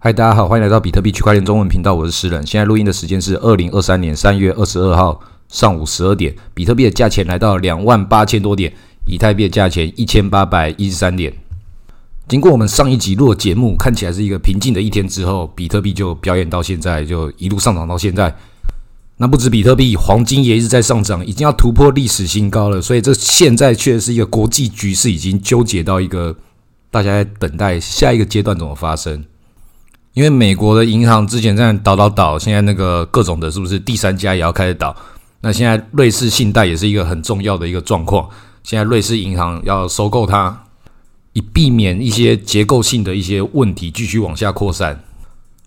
嗨，大家好，欢迎来到比特币区块链中文频道，我是诗人。现在录音的时间是二零二三年三月二十二号上午十二点，比特币的价钱来到两万八千多点，以太币的价钱一千八百一十三点。经过我们上一集录的节目，看起来是一个平静的一天之后，比特币就表演到现在，就一路上涨到现在。那不止比特币，黄金也一直在上涨，已经要突破历史新高了。所以这现在确实是一个国际局势已经纠结到一个大家在等待下一个阶段怎么发生。因为美国的银行之前在倒倒倒，现在那个各种的，是不是第三家也要开始倒？那现在瑞士信贷也是一个很重要的一个状况。现在瑞士银行要收购它，以避免一些结构性的一些问题继续往下扩散。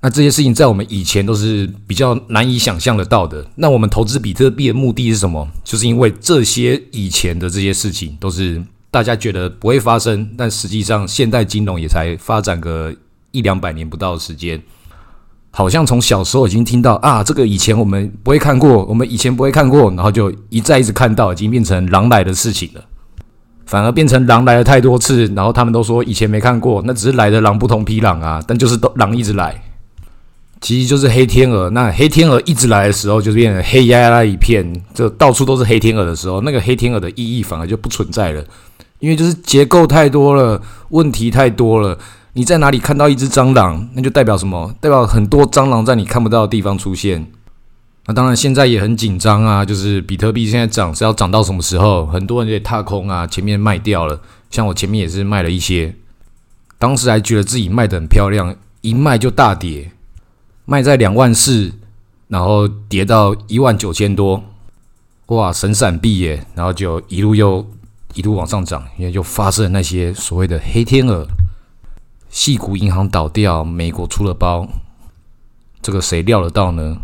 那这些事情在我们以前都是比较难以想象得到的。那我们投资比特币的目的是什么？就是因为这些以前的这些事情都是大家觉得不会发生，但实际上现代金融也才发展个。一两百年不到的时间，好像从小时候已经听到啊，这个以前我们不会看过，我们以前不会看过，然后就一再一直看到，已经变成狼来的事情了。反而变成狼来了太多次，然后他们都说以前没看过，那只是来的狼不同批狼啊，但就是都狼一直来，其实就是黑天鹅。那黑天鹅一直来的时候，就变成黑压压一片，就到处都是黑天鹅的时候，那个黑天鹅的意义反而就不存在了，因为就是结构太多了，问题太多了。你在哪里看到一只蟑螂，那就代表什么？代表很多蟑螂在你看不到的地方出现。那当然，现在也很紧张啊，就是比特币现在涨是要涨到什么时候？很多人也踏空啊，前面卖掉了。像我前面也是卖了一些，当时还觉得自己卖的很漂亮，一卖就大跌，卖在两万四，然后跌到一万九千多，哇，神闪避耶！然后就一路又一路往上涨，因为就发生那些所谓的黑天鹅。细谷银行倒掉，美国出了包，这个谁料得到呢？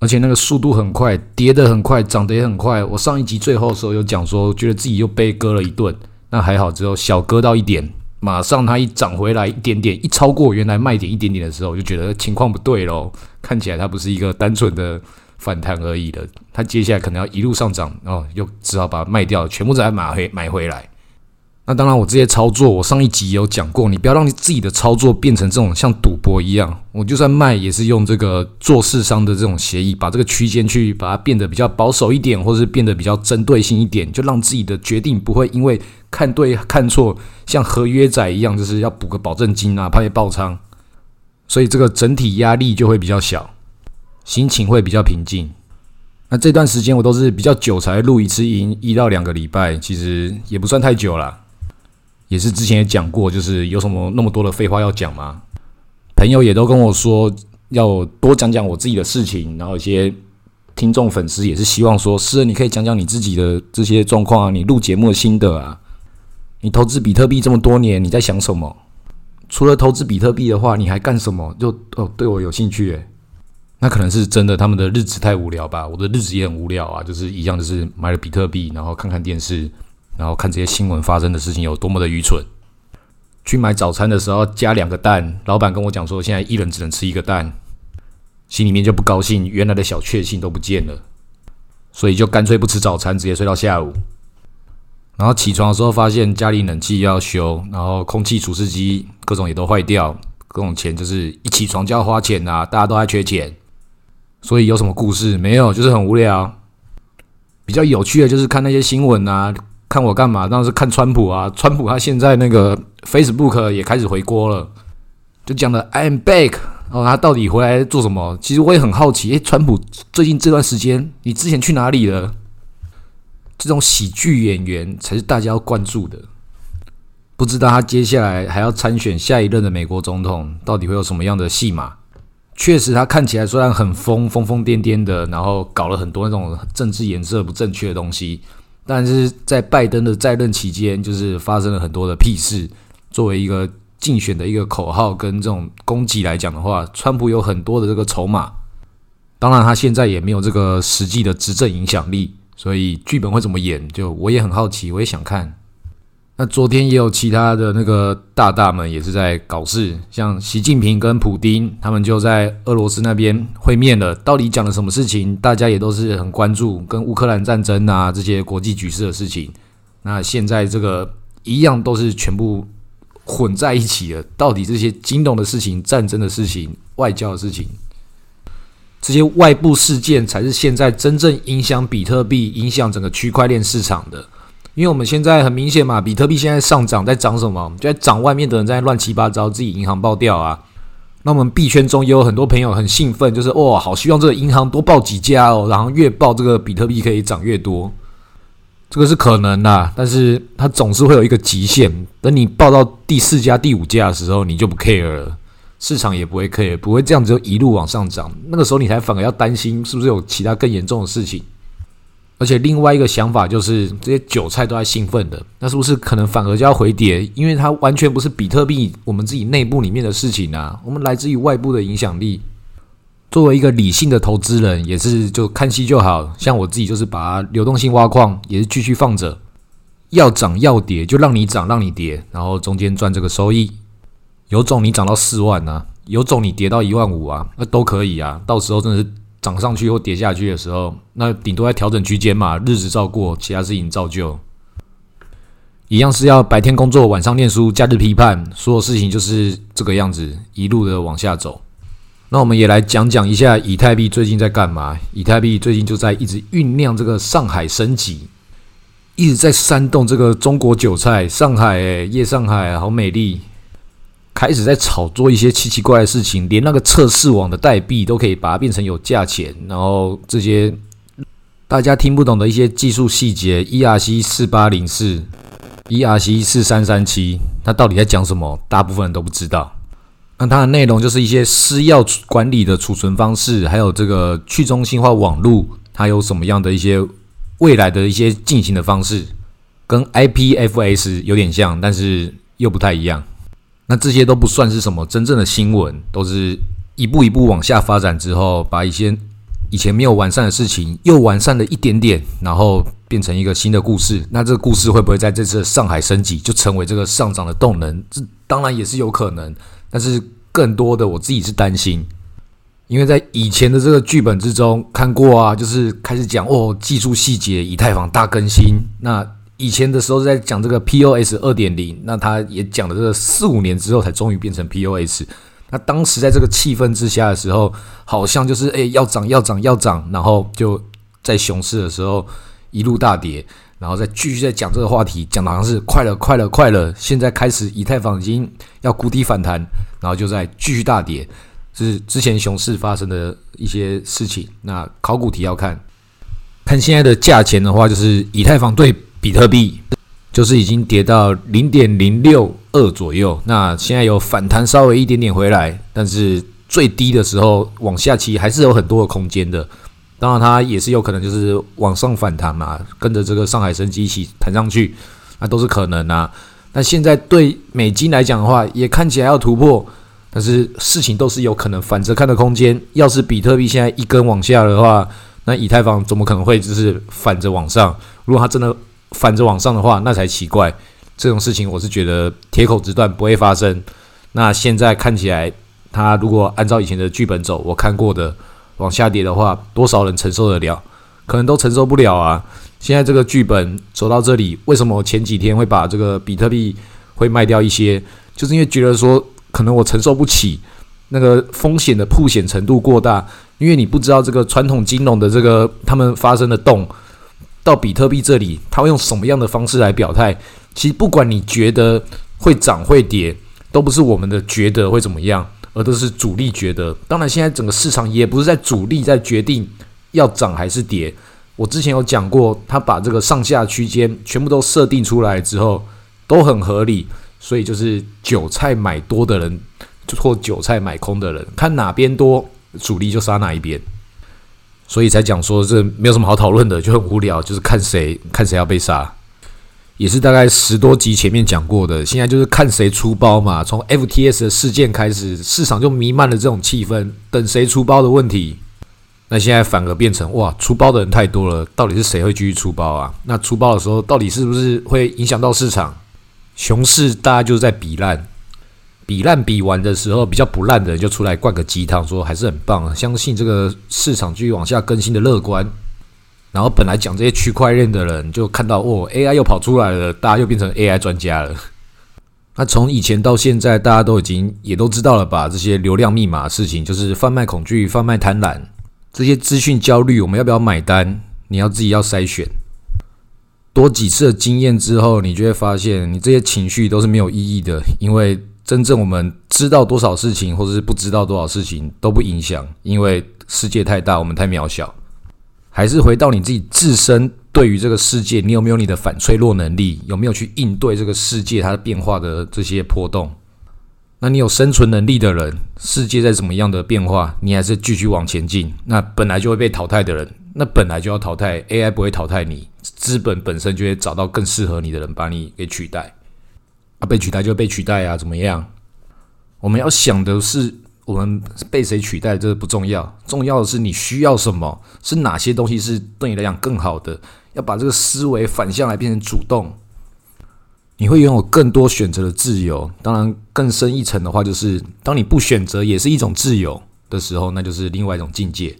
而且那个速度很快，跌得很快，涨得也很快。我上一集最后的时候有讲说，觉得自己又被割了一顿，那还好，只有小割到一点，马上它一涨回来一点点，一超过原来卖点一点点的时候，我就觉得情况不对喽。看起来它不是一个单纯的反弹而已的，它接下来可能要一路上涨，哦，又只好把它卖掉，全部再买回买回来。那当然，我这些操作，我上一集有讲过，你不要让你自己的操作变成这种像赌博一样。我就算卖，也是用这个做市商的这种协议，把这个区间去把它变得比较保守一点，或者是变得比较针对性一点，就让自己的决定不会因为看对看错，像合约仔一样，就是要补个保证金啊，怕被爆仓，所以这个整体压力就会比较小，心情会比较平静。那这段时间我都是比较久才录一次音，一到两个礼拜，其实也不算太久了。也是之前也讲过，就是有什么那么多的废话要讲吗？朋友也都跟我说要多讲讲我自己的事情，然后一些听众粉丝也是希望说，是你可以讲讲你自己的这些状况啊，你录节目的心得啊，你投资比特币这么多年，你在想什么？除了投资比特币的话，你还干什么？就哦，对我有兴趣诶。那可能是真的，他们的日子太无聊吧？我的日子也很无聊啊，就是一样，就是买了比特币，然后看看电视。然后看这些新闻发生的事情有多么的愚蠢。去买早餐的时候加两个蛋，老板跟我讲说现在一人只能吃一个蛋，心里面就不高兴，原来的小确幸都不见了，所以就干脆不吃早餐，直接睡到下午。然后起床的时候发现家里冷气要修，然后空气除湿机各种也都坏掉，各种钱就是一起床就要花钱啊，大家都在缺钱，所以有什么故事没有？就是很无聊。比较有趣的就是看那些新闻啊。看我干嘛？当然是看川普啊！川普他现在那个 Facebook 也开始回锅了，就讲的 I'm back 哦，他到底回来做什么？其实我也很好奇。诶，川普最近这段时间，你之前去哪里了？这种喜剧演员才是大家要关注的。不知道他接下来还要参选下一任的美国总统，到底会有什么样的戏码？确实，他看起来虽然很疯疯疯癫癫的，然后搞了很多那种政治颜色不正确的东西。但是在拜登的在任期间，就是发生了很多的屁事。作为一个竞选的一个口号跟这种攻击来讲的话，川普有很多的这个筹码。当然，他现在也没有这个实际的执政影响力，所以剧本会怎么演，就我也很好奇，我也想看。那昨天也有其他的那个大大们也是在搞事，像习近平跟普京，他们就在俄罗斯那边会面了。到底讲了什么事情？大家也都是很关注，跟乌克兰战争啊这些国际局势的事情。那现在这个一样都是全部混在一起了。到底这些金融的事情、战争的事情、外交的事情，这些外部事件才是现在真正影响比特币、影响整个区块链市场的。因为我们现在很明显嘛，比特币现在上涨，在涨什么？就在涨外面的人在乱七八糟，自己银行爆掉啊。那我们币圈中也有很多朋友很兴奋，就是哇，好希望这个银行多爆几家哦，然后越爆这个比特币可以涨越多。这个是可能的，但是它总是会有一个极限。等你爆到第四家、第五家的时候，你就不 care 了，市场也不会 care，不会这样子就一路往上涨。那个时候你才反而要担心，是不是有其他更严重的事情？而且另外一个想法就是，这些韭菜都在兴奋的，那是不是可能反而就要回跌？因为它完全不是比特币我们自己内部里面的事情啊，我们来自于外部的影响力。作为一个理性的投资人，也是就看戏就好。像我自己就是把流动性挖矿，也是继续放着，要涨要跌就让你涨让你跌，然后中间赚这个收益。有种你涨到四万啊，有种你跌到一万五啊，那都可以啊。到时候真的是。涨上去或跌下去的时候，那顶多在调整区间嘛，日子照过，其他事情照旧。一样是要白天工作，晚上念书，假日批判，所有事情就是这个样子，一路的往下走。那我们也来讲讲一下以太币最近在干嘛？以太币最近就在一直酝酿这个上海升级，一直在煽动这个中国韭菜。上海诶，夜上海，好美丽。开始在炒作一些奇奇怪的事情，连那个测试网的代币都可以把它变成有价钱，然后这些大家听不懂的一些技术细节，ERC 四八零四，ERC 四三三七，它到底在讲什么？大部分人都不知道。那它的内容就是一些私钥管理的储存方式，还有这个去中心化网络，它有什么样的一些未来的一些进行的方式，跟 IPFS 有点像，但是又不太一样。那这些都不算是什么真正的新闻，都是一步一步往下发展之后，把一些以前没有完善的事情又完善了一点点，然后变成一个新的故事。那这个故事会不会在这次上海升级，就成为这个上涨的动能？这当然也是有可能，但是更多的我自己是担心，因为在以前的这个剧本之中看过啊，就是开始讲哦，技术细节，以太坊大更新，那。以前的时候在讲这个 POS 二点零，那他也讲了这个四五年之后才终于变成 POS。那当时在这个气氛之下的时候，好像就是诶要涨要涨要涨，然后就在熊市的时候一路大跌，然后再继续在讲这个话题，讲的好像是快了快了快了。现在开始以太坊已经要谷底反弹，然后就在继续大跌，是之前熊市发生的一些事情。那考古题要看，看现在的价钱的话，就是以太坊对。比特币就是已经跌到零点零六二左右，那现在有反弹稍微一点点回来，但是最低的时候往下期还是有很多的空间的。当然，它也是有可能就是往上反弹嘛，跟着这个上海升机一起弹上去，那都是可能啊。那现在对美金来讲的话，也看起来要突破，但是事情都是有可能反着看的空间。要是比特币现在一根往下的话，那以太坊怎么可能会就是反着往上？如果它真的反着往上的话，那才奇怪。这种事情我是觉得铁口直断不会发生。那现在看起来，它如果按照以前的剧本走，我看过的往下跌的话，多少人承受得了？可能都承受不了啊。现在这个剧本走到这里，为什么我前几天会把这个比特币会卖掉一些？就是因为觉得说，可能我承受不起那个风险的铺险程度过大。因为你不知道这个传统金融的这个他们发生的动。到比特币这里，它会用什么样的方式来表态？其实不管你觉得会涨会跌，都不是我们的觉得会怎么样，而都是主力觉得。当然，现在整个市场也不是在主力在决定要涨还是跌。我之前有讲过，他把这个上下区间全部都设定出来之后，都很合理。所以就是韭菜买多的人，或韭菜买空的人，看哪边多，主力就杀哪一边。所以才讲说这没有什么好讨论的，就很无聊，就是看谁看谁要被杀，也是大概十多集前面讲过的。现在就是看谁出包嘛。从 FTS 的事件开始，市场就弥漫了这种气氛，等谁出包的问题。那现在反而变成哇，出包的人太多了，到底是谁会继续出包啊？那出包的时候，到底是不是会影响到市场？熊市大家就是在比烂。比烂比完的时候，比较不烂的人就出来灌个鸡汤，说还是很棒，相信这个市场继续往下更新的乐观。然后本来讲这些区块链的人就看到哦，AI 又跑出来了，大家又变成 AI 专家了。那从以前到现在，大家都已经也都知道了吧？这些流量密码的事情，就是贩卖恐惧、贩卖贪婪，这些资讯焦虑，我们要不要买单？你要自己要筛选。多几次的经验之后，你就会发现，你这些情绪都是没有意义的，因为真正我们知道多少事情，或者是不知道多少事情都不影响，因为世界太大，我们太渺小。还是回到你自己自身。对于这个世界，你有没有你的反脆弱能力？有没有去应对这个世界它的变化的这些波动？那你有生存能力的人，世界在怎么样的变化，你还是继续往前进。那本来就会被淘汰的人，那本来就要淘汰。AI 不会淘汰你，资本本身就会找到更适合你的人把你给取代。被取代就被取代啊，怎么样？我们要想的是。我们被谁取代，这不重要，重要的是你需要什么，是哪些东西是对你来讲更好的。要把这个思维反向来变成主动，你会拥有更多选择的自由。当然，更深一层的话，就是当你不选择也是一种自由的时候，那就是另外一种境界。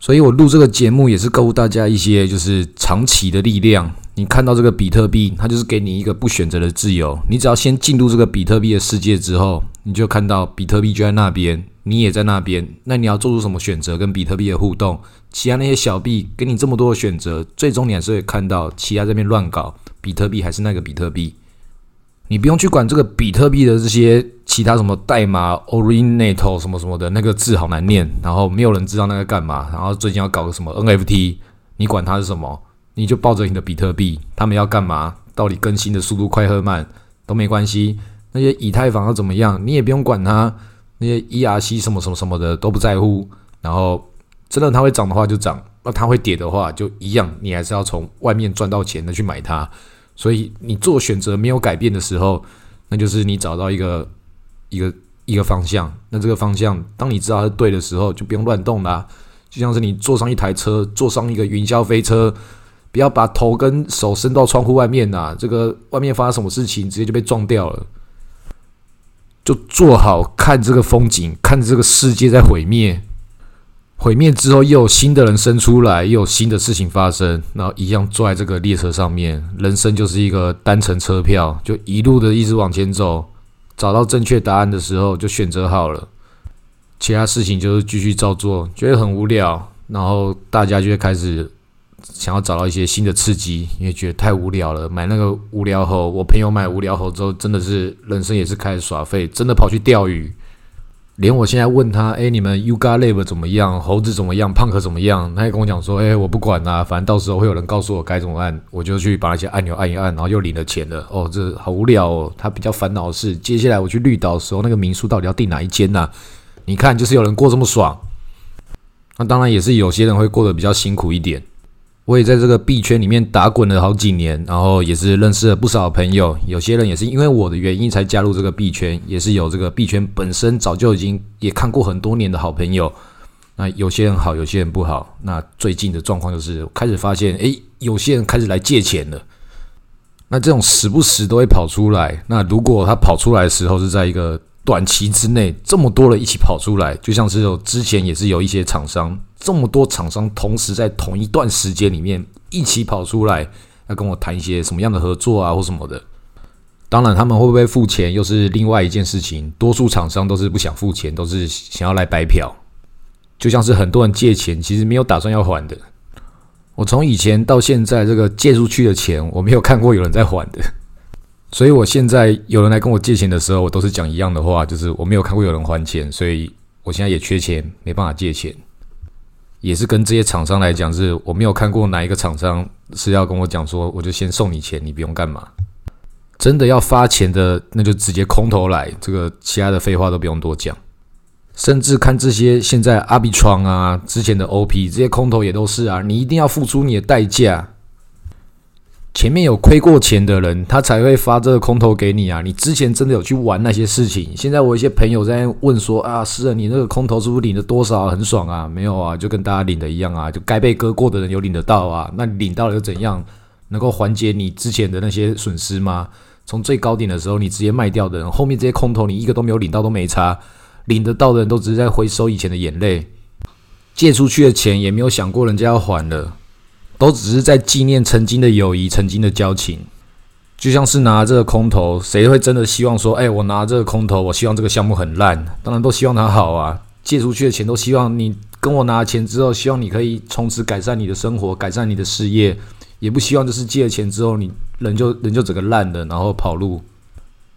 所以我录这个节目也是告诉大家一些，就是长期的力量。你看到这个比特币，它就是给你一个不选择的自由。你只要先进入这个比特币的世界之后，你就看到比特币就在那边，你也在那边。那你要做出什么选择跟比特币的互动？其他那些小币给你这么多的选择，最终你还是会看到其他这边乱搞，比特币还是那个比特币。你不用去管这个比特币的这些其他什么代码 original 什么什么的那个字好难念，然后没有人知道那个干嘛。然后最近要搞个什么 NFT，你管它是什么？你就抱着你的比特币，他们要干嘛？到底更新的速度快和慢都没关系。那些以太坊要怎么样，你也不用管它。那些 ERC 什么什么什么的都不在乎。然后真的它会涨的话就涨，那它会跌的话就一样，你还是要从外面赚到钱的去买它。所以你做选择没有改变的时候，那就是你找到一个一个一个方向。那这个方向，当你知道是对的时候，就不用乱动啦。就像是你坐上一台车，坐上一个云霄飞车。不要把头跟手伸到窗户外面呐！这个外面发生什么事情，直接就被撞掉了。就做好看这个风景，看着这个世界在毁灭，毁灭之后又有新的人生出来，又有新的事情发生，然后一样坐在这个列车上面。人生就是一个单程车票，就一路的一直往前走，找到正确答案的时候就选择好了，其他事情就是继续照做，觉得很无聊，然后大家就会开始。想要找到一些新的刺激，因为觉得太无聊了。买那个无聊猴，我朋友买无聊猴之后，真的是人生也是开始耍废，真的跑去钓鱼。连我现在问他，哎，你们 Uga Lab 怎么样？猴子怎么样？胖可怎么样？他也跟我讲说，哎，我不管啦，反正到时候会有人告诉我该怎么按，我就去把那些按钮按一按，然后又领了钱了。哦，这好无聊哦。他比较烦恼的是，接下来我去绿岛的时候，那个民宿到底要订哪一间呢？你看，就是有人过这么爽，那当然也是有些人会过得比较辛苦一点。我也在这个币圈里面打滚了好几年，然后也是认识了不少朋友。有些人也是因为我的原因才加入这个币圈，也是有这个币圈本身早就已经也看过很多年的好朋友。那有些人好，有些人不好。那最近的状况就是开始发现，诶，有些人开始来借钱了。那这种时不时都会跑出来。那如果他跑出来的时候是在一个短期之内，这么多人一起跑出来，就像是有之前也是有一些厂商。这么多厂商同时在同一段时间里面一起跑出来，要跟我谈一些什么样的合作啊，或什么的。当然，他们会不会付钱又是另外一件事情。多数厂商都是不想付钱，都是想要来白嫖。就像是很多人借钱，其实没有打算要还的。我从以前到现在，这个借出去的钱，我没有看过有人在还的。所以我现在有人来跟我借钱的时候，我都是讲一样的话，就是我没有看过有人还钱，所以我现在也缺钱，没办法借钱。也是跟这些厂商来讲，是我没有看过哪一个厂商是要跟我讲说，我就先送你钱，你不用干嘛。真的要发钱的，那就直接空头来，这个其他的废话都不用多讲。甚至看这些现在阿比创啊，之前的 OP 这些空头也都是啊，你一定要付出你的代价。前面有亏过钱的人，他才会发这个空头给你啊！你之前真的有去玩那些事情？现在我一些朋友在问说啊，是啊，你那个空头是不是领了多少？很爽啊？没有啊，就跟大家领的一样啊，就该被割过的人有领得到啊。那领到了又怎样？能够缓解你之前的那些损失吗？从最高点的时候你直接卖掉的人，后面这些空头你一个都没有领到都没差，领得到的人都只是在回收以前的眼泪，借出去的钱也没有想过人家要还了。都只是在纪念曾经的友谊、曾经的交情。就像是拿这个空头，谁会真的希望说，哎，我拿这个空头，我希望这个项目很烂，当然都希望它好啊。借出去的钱都希望你跟我拿钱之后，希望你可以从此改善你的生活，改善你的事业，也不希望就是借了钱之后，你人就人就整个烂了，然后跑路。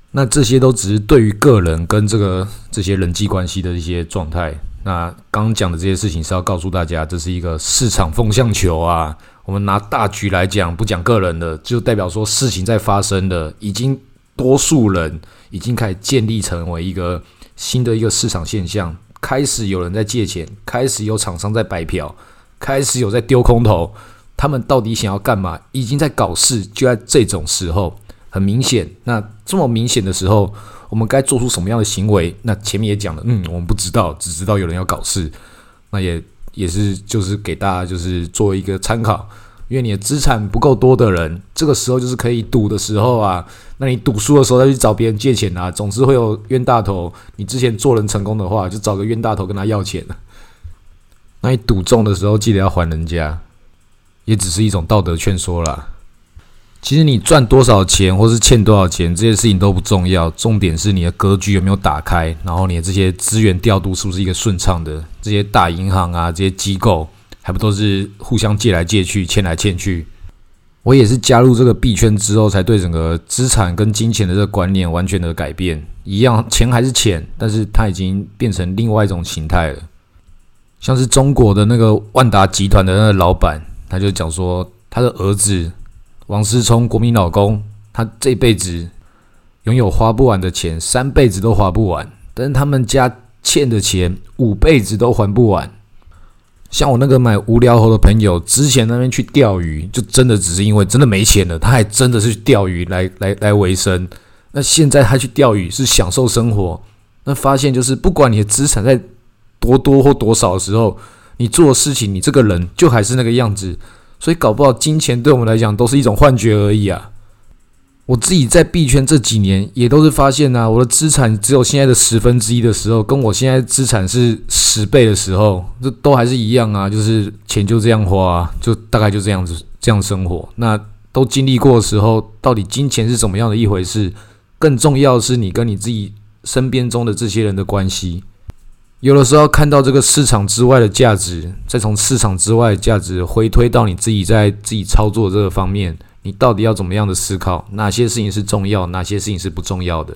那这些都只是对于个人跟这个这些人际关系的一些状态。那刚讲的这些事情是要告诉大家，这是一个市场风向球啊。我们拿大局来讲，不讲个人的，就代表说事情在发生的，已经多数人已经开始建立成为一个新的一个市场现象，开始有人在借钱，开始有厂商在白嫖，开始有在丢空头，他们到底想要干嘛？已经在搞事，就在这种时候，很明显。那这么明显的时候，我们该做出什么样的行为？那前面也讲了，嗯，我们不知道，只知道有人要搞事，那也。也是，就是给大家就是做一个参考，因为你的资产不够多的人，这个时候就是可以赌的时候啊。那你赌输的时候再去找别人借钱啊，总是会有冤大头。你之前做人成功的话，就找个冤大头跟他要钱。那你赌中的时候，记得要还人家，也只是一种道德劝说了。其实你赚多少钱，或是欠多少钱，这些事情都不重要。重点是你的格局有没有打开，然后你的这些资源调度是不是一个顺畅的？这些大银行啊，这些机构还不都是互相借来借去、欠来欠去？我也是加入这个币圈之后，才对整个资产跟金钱的这个观念完全的改变。一样，钱还是钱，但是它已经变成另外一种形态了。像是中国的那个万达集团的那个老板，他就讲说，他的儿子。王思聪，国民老公，他这辈子拥有花不完的钱，三辈子都花不完。但是他们家欠的钱，五辈子都还不完。像我那个买无聊猴的朋友，之前那边去钓鱼，就真的只是因为真的没钱了，他还真的是去钓鱼来来来维生。那现在他去钓鱼是享受生活，那发现就是不管你的资产在多多或多少的时候，你做事情，你这个人就还是那个样子。所以搞不好金钱对我们来讲都是一种幻觉而已啊！我自己在币圈这几年也都是发现呐，我的资产只有现在的十分之一的时候，跟我现在资产是十倍的时候，这都还是一样啊，就是钱就这样花，就大概就这样子这样生活。那都经历过的时候，到底金钱是怎么样的一回事？更重要的是你跟你自己身边中的这些人的关系。有的时候看到这个市场之外的价值，再从市场之外的价值回推到你自己在自己操作这个方面，你到底要怎么样的思考？哪些事情是重要，哪些事情是不重要的？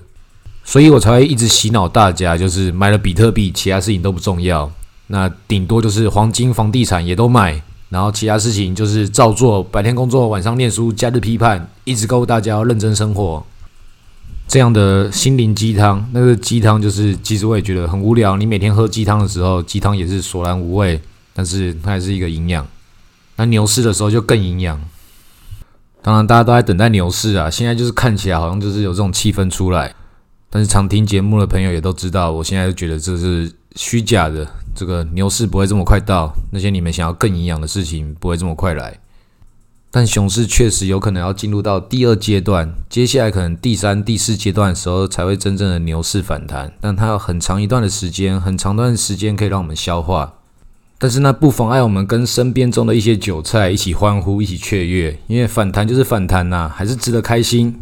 所以我才会一直洗脑大家，就是买了比特币，其他事情都不重要。那顶多就是黄金、房地产也都买，然后其他事情就是照做，白天工作，晚上念书，假日批判，一直告诉大家要认真生活。这样的心灵鸡汤，那个鸡汤就是，其实我也觉得很无聊。你每天喝鸡汤的时候，鸡汤也是索然无味，但是它还是一个营养。那牛市的时候就更营养。当然，大家都在等待牛市啊。现在就是看起来好像就是有这种气氛出来，但是常听节目的朋友也都知道，我现在就觉得这是虚假的。这个牛市不会这么快到，那些你们想要更营养的事情不会这么快来。但熊市确实有可能要进入到第二阶段，接下来可能第三、第四阶段的时候才会真正的牛市反弹，但它有很长一段的时间，很长段时间可以让我们消化。但是那不妨碍我们跟身边中的一些韭菜一起欢呼、一起雀跃，因为反弹就是反弹呐，还是值得开心。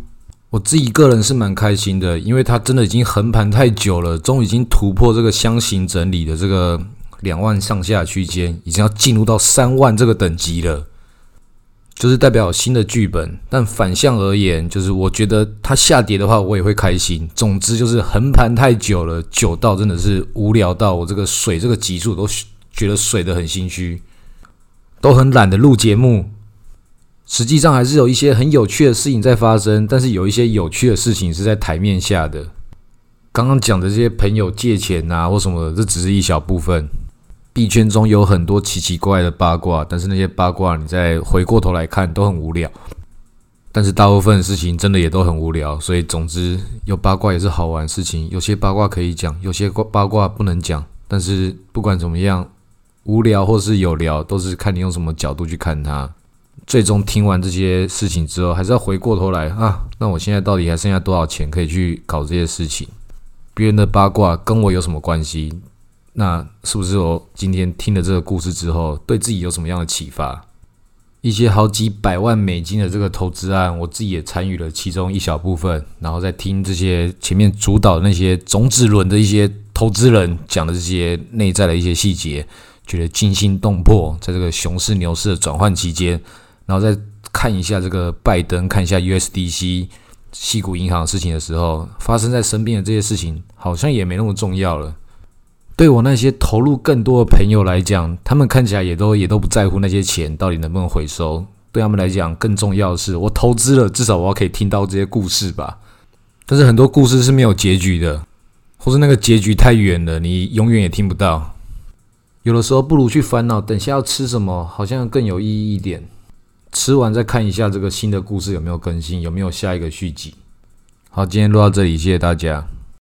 我自己个人是蛮开心的，因为它真的已经横盘太久了，终于已经突破这个箱型整理的这个两万上下区间，已经要进入到三万这个等级了。就是代表新的剧本，但反向而言，就是我觉得它下跌的话，我也会开心。总之就是横盘太久了，久到真的是无聊到我这个水这个级数都觉得水的很心虚，都很懒得录节目。实际上还是有一些很有趣的事情在发生，但是有一些有趣的事情是在台面下的。刚刚讲的这些朋友借钱啊或什么的，这只是一小部分。币圈中有很多奇奇怪的八卦，但是那些八卦你再回过头来看都很无聊。但是大部分事情真的也都很无聊，所以总之有八卦也是好玩事情。有些八卦可以讲，有些八卦不能讲。但是不管怎么样，无聊或是有聊，都是看你用什么角度去看它。最终听完这些事情之后，还是要回过头来啊，那我现在到底还剩下多少钱可以去搞这些事情？别人的八卦跟我有什么关系？那是不是我今天听了这个故事之后，对自己有什么样的启发？一些好几百万美金的这个投资案，我自己也参与了其中一小部分，然后再听这些前面主导那些种子轮的一些投资人讲的这些内在的一些细节，觉得惊心动魄。在这个熊市牛市的转换期间，然后再看一下这个拜登，看一下 USDC、西谷银行事情的时候，发生在身边的这些事情，好像也没那么重要了。对我那些投入更多的朋友来讲，他们看起来也都也都不在乎那些钱到底能不能回收。对他们来讲，更重要的是我投资了，至少我要可以听到这些故事吧。但是很多故事是没有结局的，或是那个结局太远了，你永远也听不到。有的时候不如去烦恼，等下要吃什么，好像更有意义一点。吃完再看一下这个新的故事有没有更新，有没有下一个续集。好，今天录到这里，谢谢大家。